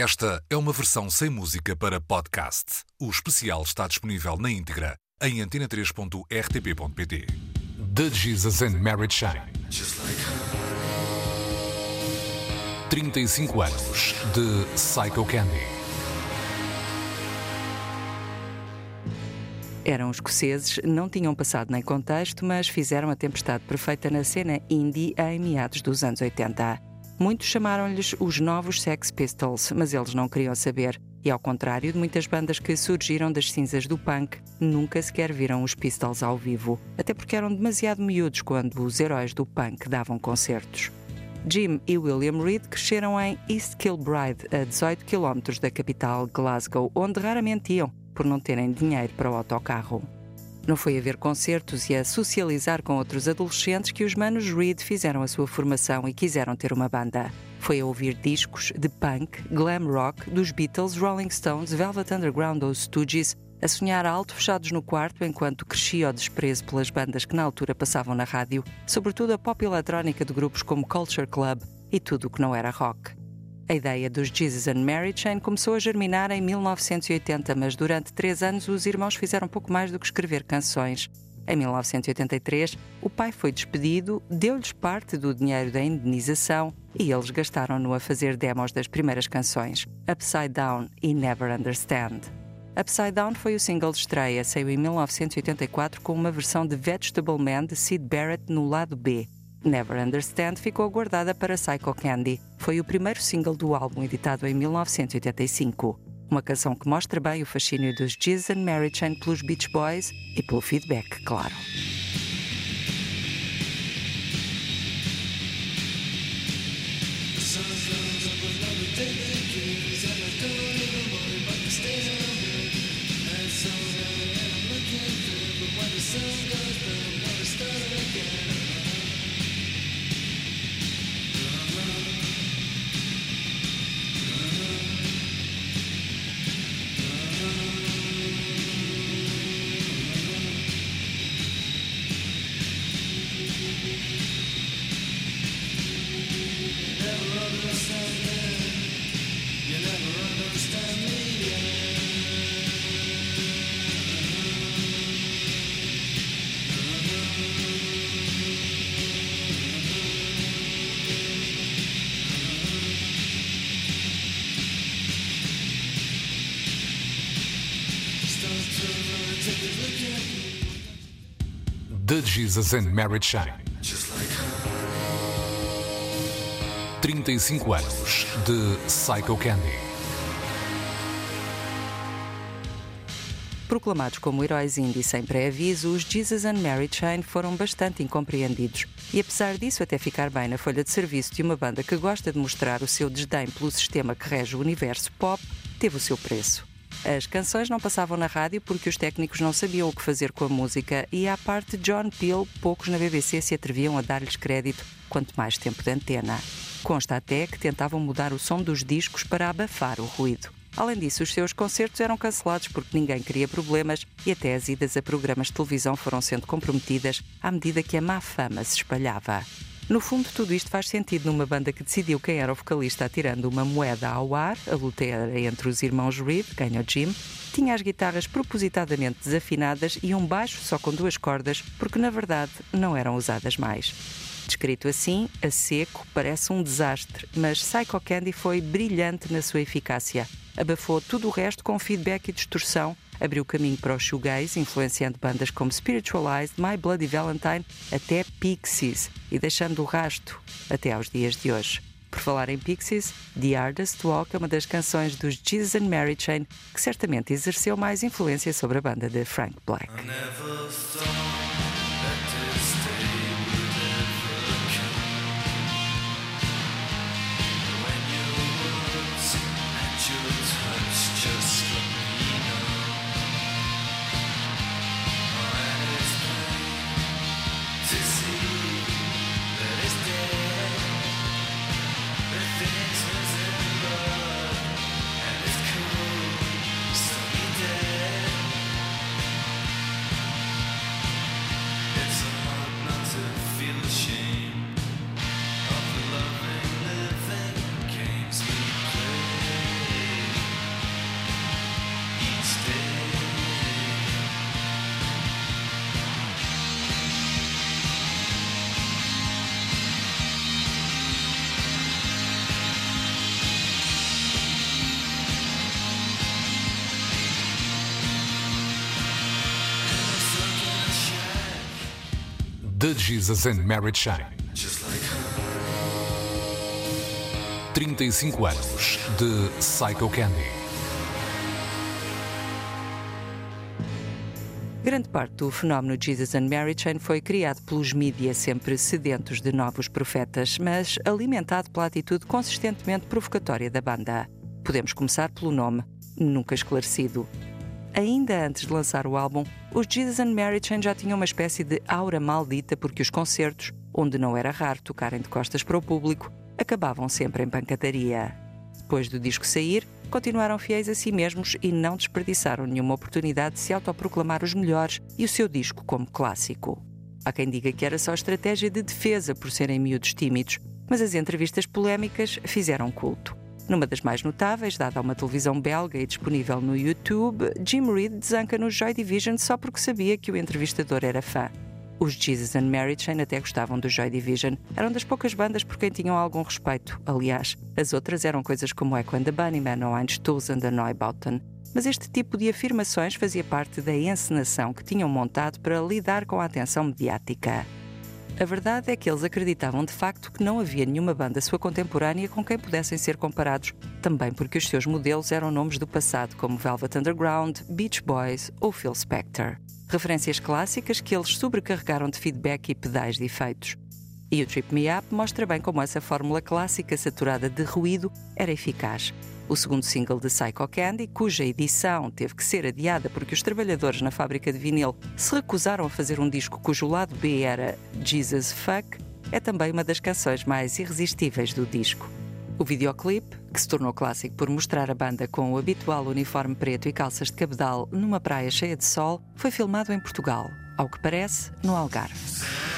Esta é uma versão sem música para podcast. O especial está disponível na íntegra em antena3.rtp.pt. The Jesus and Mary Chain. 35 anos de Psycho Candy. Eram escoceses, não tinham passado nem contexto, mas fizeram a tempestade perfeita na cena indie em meados dos anos 80. Muitos chamaram-lhes os novos Sex Pistols, mas eles não queriam saber. E ao contrário de muitas bandas que surgiram das cinzas do punk, nunca sequer viram os Pistols ao vivo, até porque eram demasiado miúdos quando os heróis do punk davam concertos. Jim e William Reed cresceram em East Kilbride, a 18 km da capital Glasgow, onde raramente iam, por não terem dinheiro para o autocarro. Não foi a ver concertos e a socializar com outros adolescentes que os manos Reed fizeram a sua formação e quiseram ter uma banda. Foi a ouvir discos de punk, glam rock, dos Beatles, Rolling Stones, Velvet Underground ou Stooges, a sonhar alto fechados no quarto enquanto crescia o desprezo pelas bandas que na altura passavam na rádio, sobretudo a pop eletrónica de grupos como Culture Club e tudo o que não era rock. A ideia dos Jesus and Mary Chain começou a germinar em 1980, mas durante três anos os irmãos fizeram pouco mais do que escrever canções. Em 1983, o pai foi despedido, deu-lhes parte do dinheiro da indenização e eles gastaram-no a fazer demos das primeiras canções, Upside Down e Never Understand. Upside Down foi o single de estreia, saiu em 1984 com uma versão de Vegetable Man de Sid Barrett no lado B. Never Understand ficou guardada para Psycho Candy. Foi o primeiro single do álbum editado em 1985. Uma canção que mostra bem o fascínio dos Jesus and Mary Chain pelos Beach Boys e pelo feedback, claro. Jesus and Mary Chain. 35 anos de Psycho Candy. Proclamados como heróis indie sem pré-aviso, os Jesus and Mary Chain foram bastante incompreendidos. E apesar disso até ficar bem na folha de serviço de uma banda que gosta de mostrar o seu desdém pelo sistema que rege o universo pop, teve o seu preço. As canções não passavam na rádio porque os técnicos não sabiam o que fazer com a música e, à parte de John Peel, poucos na BBC se atreviam a dar-lhes crédito, quanto mais tempo de antena. Consta até que tentavam mudar o som dos discos para abafar o ruído. Além disso, os seus concertos eram cancelados porque ninguém queria problemas e até as idas a programas de televisão foram sendo comprometidas à medida que a má fama se espalhava. No fundo, tudo isto faz sentido numa banda que decidiu quem era o vocalista atirando uma moeda ao ar, a luta era entre os irmãos Reed, ganhou Jim, tinha as guitarras propositadamente desafinadas e um baixo só com duas cordas, porque na verdade não eram usadas mais. Descrito assim, a seco, parece um desastre, mas Psycho Candy foi brilhante na sua eficácia. Abafou tudo o resto com feedback e distorção, abriu caminho para o shoegaze, influenciando bandas como Spiritualized, My Bloody Valentine, até Pixies, e deixando o rasto até aos dias de hoje. Por falar em Pixies, The Hardest Walk é uma das canções dos Jesus and Mary Chain que certamente exerceu mais influência sobre a banda de Frank Black. The Jesus and Mary Chain. 35 anos de Psycho Candy. Grande parte do fenómeno Jesus and Mary Chain foi criado pelos mídias sempre sedentos de novos profetas, mas alimentado pela atitude consistentemente provocatória da banda. Podemos começar pelo nome, nunca esclarecido. Ainda antes de lançar o álbum, os Jesus and Mary Chain já tinham uma espécie de aura maldita porque os concertos, onde não era raro tocarem de costas para o público, acabavam sempre em pancadaria. Depois do disco sair, continuaram fiéis a si mesmos e não desperdiçaram nenhuma oportunidade de se autoproclamar os melhores e o seu disco como clássico. Há quem diga que era só estratégia de defesa por serem miúdos tímidos, mas as entrevistas polémicas fizeram culto. Numa das mais notáveis, dada a uma televisão belga e disponível no YouTube, Jim Reed desanca no Joy Division só porque sabia que o entrevistador era fã. Os Jesus and Mary Chain até gostavam do Joy Division. Eram das poucas bandas por quem tinham algum respeito. Aliás, as outras eram coisas como Echo and the Bunnymen ou Einstürzen and Neubauten. Mas este tipo de afirmações fazia parte da encenação que tinham montado para lidar com a atenção mediática. A verdade é que eles acreditavam de facto que não havia nenhuma banda sua contemporânea com quem pudessem ser comparados, também porque os seus modelos eram nomes do passado, como Velvet Underground, Beach Boys ou Phil Spector. Referências clássicas que eles sobrecarregaram de feedback e pedais de efeitos. E o Trip Me Up mostra bem como essa fórmula clássica saturada de ruído era eficaz. O segundo single de Psycho Candy, cuja edição teve que ser adiada porque os trabalhadores na fábrica de vinil se recusaram a fazer um disco cujo lado B era Jesus Fuck, é também uma das canções mais irresistíveis do disco. O videoclipe, que se tornou clássico por mostrar a banda com o habitual uniforme preto e calças de cabedal numa praia cheia de sol, foi filmado em Portugal, ao que parece, no Algarve.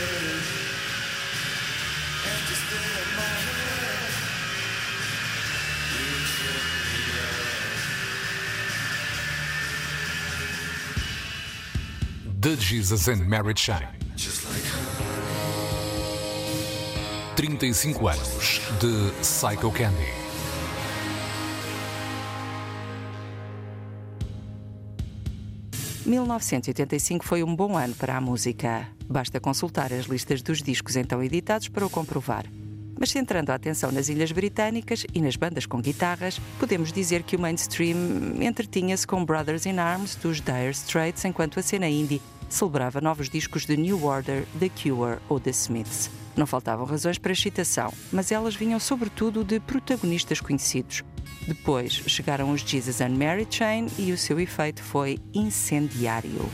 The Jesus and Mary Chain. 35 anos de Psycho Candy. ...1985 foi um bom ano para a música. Basta consultar as listas dos discos então editados para o comprovar. Mas centrando a atenção nas Ilhas Britânicas e nas bandas com guitarras, podemos dizer que o mainstream entretinha-se com Brothers in Arms dos Dire Straits, enquanto a cena indie celebrava novos discos de New Order, The Cure ou The Smiths. Não faltavam razões para excitação, mas elas vinham sobretudo de protagonistas conhecidos. Depois chegaram os Jesus and Mary Chain e o seu efeito foi incendiário.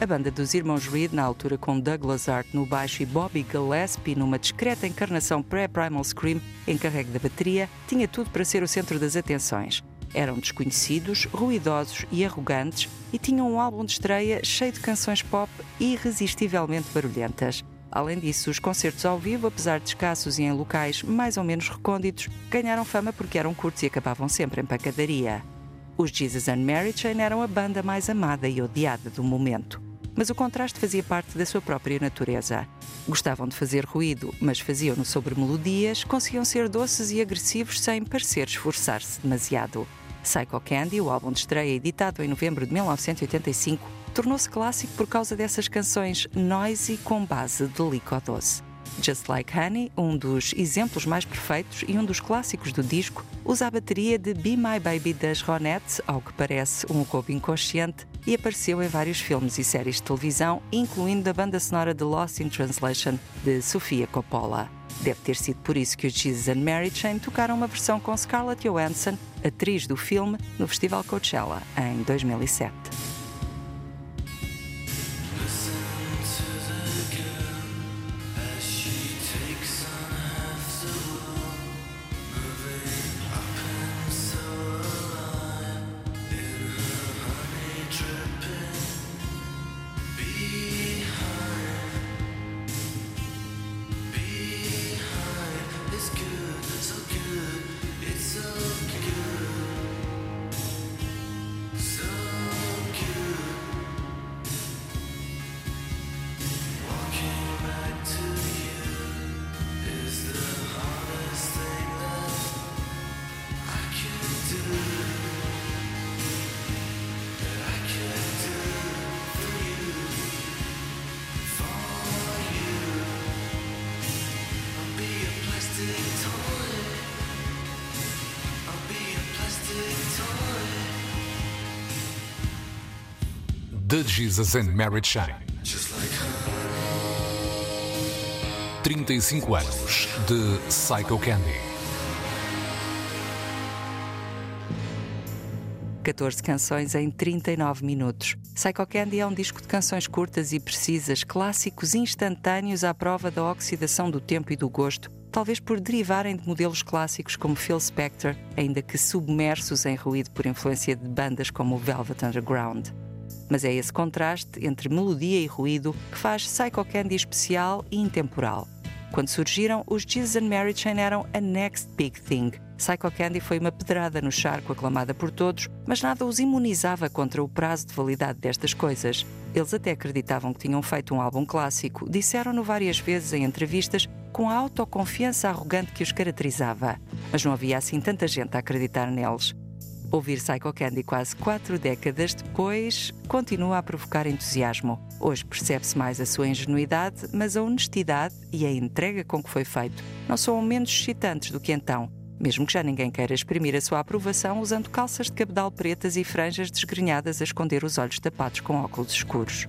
A banda dos irmãos Reed, na altura com Douglas Hart no baixo e Bobby Gillespie numa discreta encarnação pré-Primal Scream encarregue da bateria, tinha tudo para ser o centro das atenções. Eram desconhecidos, ruidosos e arrogantes e tinham um álbum de estreia cheio de canções pop irresistivelmente barulhentas. Além disso, os concertos ao vivo, apesar de escassos e em locais mais ou menos recônditos, ganharam fama porque eram curtos e acabavam sempre em pancadaria. Os Jesus and Mary Chain eram a banda mais amada e odiada do momento. Mas o contraste fazia parte da sua própria natureza. Gostavam de fazer ruído, mas faziam-no sobre melodias, conseguiam ser doces e agressivos sem parecer esforçar-se demasiado. Psycho Candy, o álbum de estreia editado em novembro de 1985, tornou-se clássico por causa dessas canções noisy com base de licor doce. Just Like Honey, um dos exemplos mais perfeitos e um dos clássicos do disco, usa a bateria de Be My Baby das Ronettes, ao que parece um roubo inconsciente, e apareceu em vários filmes e séries de televisão, incluindo a banda sonora de Lost in Translation de Sofia Coppola. Deve ter sido por isso que os Jesus and Mary Chain tocaram uma versão com Scarlett Johansson, atriz do filme, no Festival Coachella em 2007. The Jesus and Mary Chain. 35 anos de Psycho Candy. 14 canções em 39 minutos. Psycho Candy é um disco de canções curtas e precisas, clássicos instantâneos à prova da oxidação do tempo e do gosto, talvez por derivarem de modelos clássicos como Phil Spector, ainda que submersos em ruído por influência de bandas como Velvet Underground. Mas é esse contraste entre melodia e ruído que faz Psycho Candy especial e intemporal. Quando surgiram, os Jesus and Mary Chain eram a next big thing. Psycho Candy foi uma pedrada no charco aclamada por todos, mas nada os imunizava contra o prazo de validade destas coisas. Eles até acreditavam que tinham feito um álbum clássico, disseram-no várias vezes em entrevistas com a autoconfiança arrogante que os caracterizava. Mas não havia assim tanta gente a acreditar neles. Ouvir Psycho Candy quase quatro décadas depois continua a provocar entusiasmo. Hoje percebe-se mais a sua ingenuidade, mas a honestidade e a entrega com que foi feito não são menos excitantes do que então, mesmo que já ninguém queira exprimir a sua aprovação usando calças de cabedal pretas e franjas desgrenhadas a esconder os olhos tapados com óculos escuros.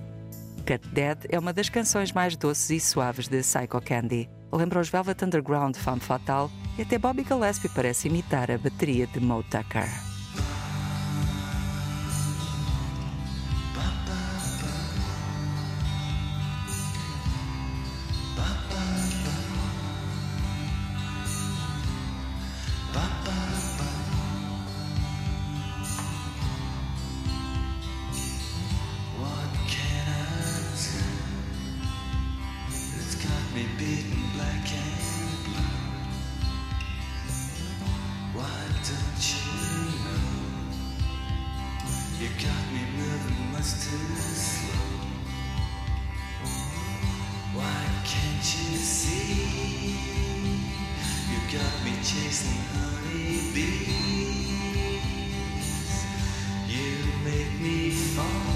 Cut Dead é uma das canções mais doces e suaves de Psycho Candy. Lembra os Velvet Underground, Femme Fatale e até Bobby Gillespie parece imitar a bateria de Mo Tucker. got me chasing honeybees. You make me fall.